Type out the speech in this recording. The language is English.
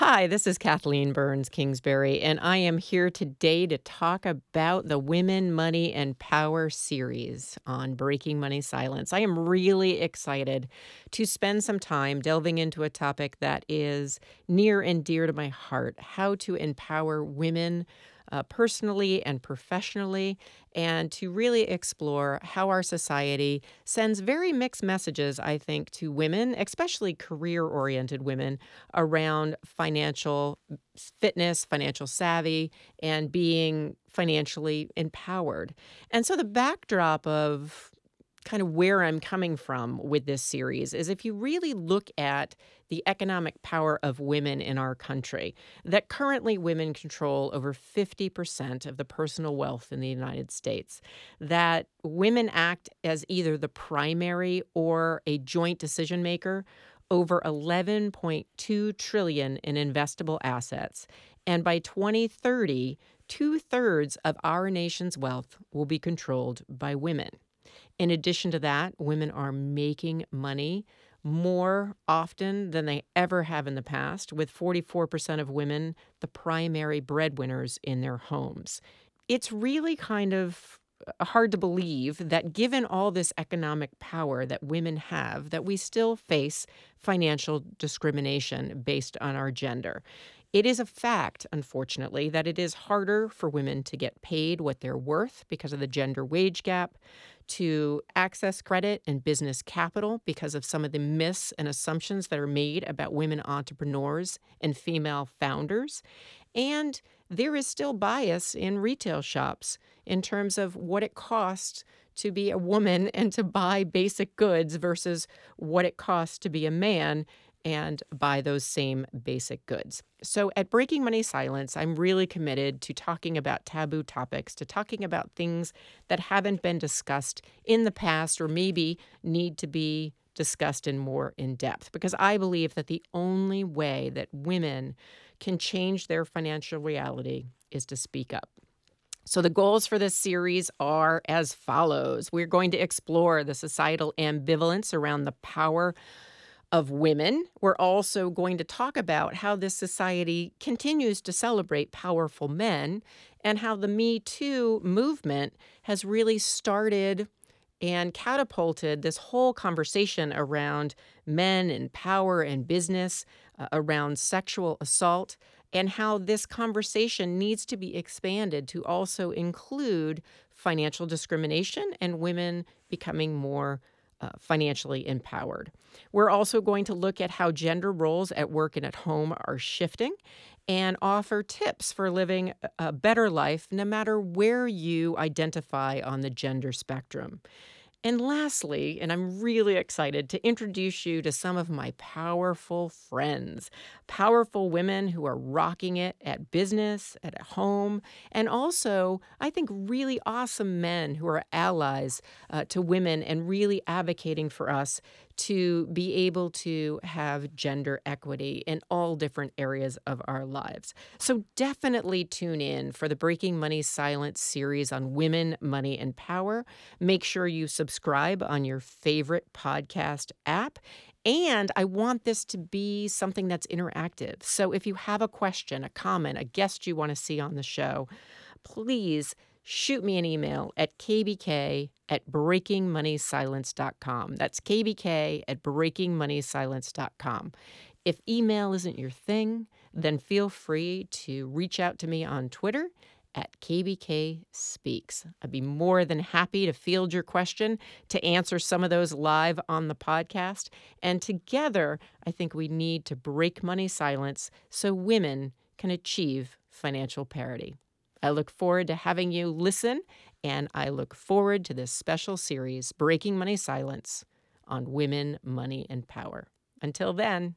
Hi, this is Kathleen Burns Kingsbury, and I am here today to talk about the Women, Money, and Power series on Breaking Money Silence. I am really excited to spend some time delving into a topic that is near and dear to my heart how to empower women uh, personally and professionally, and to really explore how our society sends very mixed messages, I think, to women, especially career oriented women, around financial fitness, financial savvy, and being financially empowered. And so the backdrop of kind of where I'm coming from with this series is if you really look at the economic power of women in our country, that currently women control over 50% of the personal wealth in the United States, that women act as either the primary or a joint decision maker over 11.2 trillion in investable assets. And by 2030 two-thirds of our nation's wealth will be controlled by women in addition to that, women are making money more often than they ever have in the past, with 44% of women the primary breadwinners in their homes. It's really kind of uh, hard to believe that given all this economic power that women have that we still face financial discrimination based on our gender. It is a fact, unfortunately, that it is harder for women to get paid what they're worth because of the gender wage gap, to access credit and business capital because of some of the myths and assumptions that are made about women entrepreneurs and female founders. And there is still bias in retail shops in terms of what it costs to be a woman and to buy basic goods versus what it costs to be a man and buy those same basic goods. So, at Breaking Money Silence, I'm really committed to talking about taboo topics, to talking about things that haven't been discussed in the past or maybe need to be discussed in more in depth because I believe that the only way that women can change their financial reality is to speak up. So, the goals for this series are as follows We're going to explore the societal ambivalence around the power of women. We're also going to talk about how this society continues to celebrate powerful men and how the Me Too movement has really started and catapulted this whole conversation around men and power and business, uh, around sexual assault, and how this conversation needs to be expanded to also include financial discrimination and women becoming more uh, financially empowered. We're also going to look at how gender roles at work and at home are shifting and offer tips for living a better life no matter where you identify on the gender spectrum. And lastly, and I'm really excited to introduce you to some of my powerful friends, powerful women who are rocking it at business, at home, and also, I think, really awesome men who are allies uh, to women and really advocating for us to be able to have gender equity in all different areas of our lives. So definitely tune in for the Breaking Money Silence series on women, money, and power. Make sure you subscribe on your favorite podcast app. And I want this to be something that's interactive. So if you have a question, a comment, a guest you want to see on the show, please shoot me an email at kbk at breakingmoneysilence.com. That's kbk at breakingmoneysilence.com. If email isn't your thing, then feel free to reach out to me on Twitter at KBK Speaks. I'd be more than happy to field your question, to answer some of those live on the podcast. And together, I think we need to break money silence so women can achieve financial parity. I look forward to having you listen, and I look forward to this special series, Breaking Money Silence, on women, money, and power. Until then,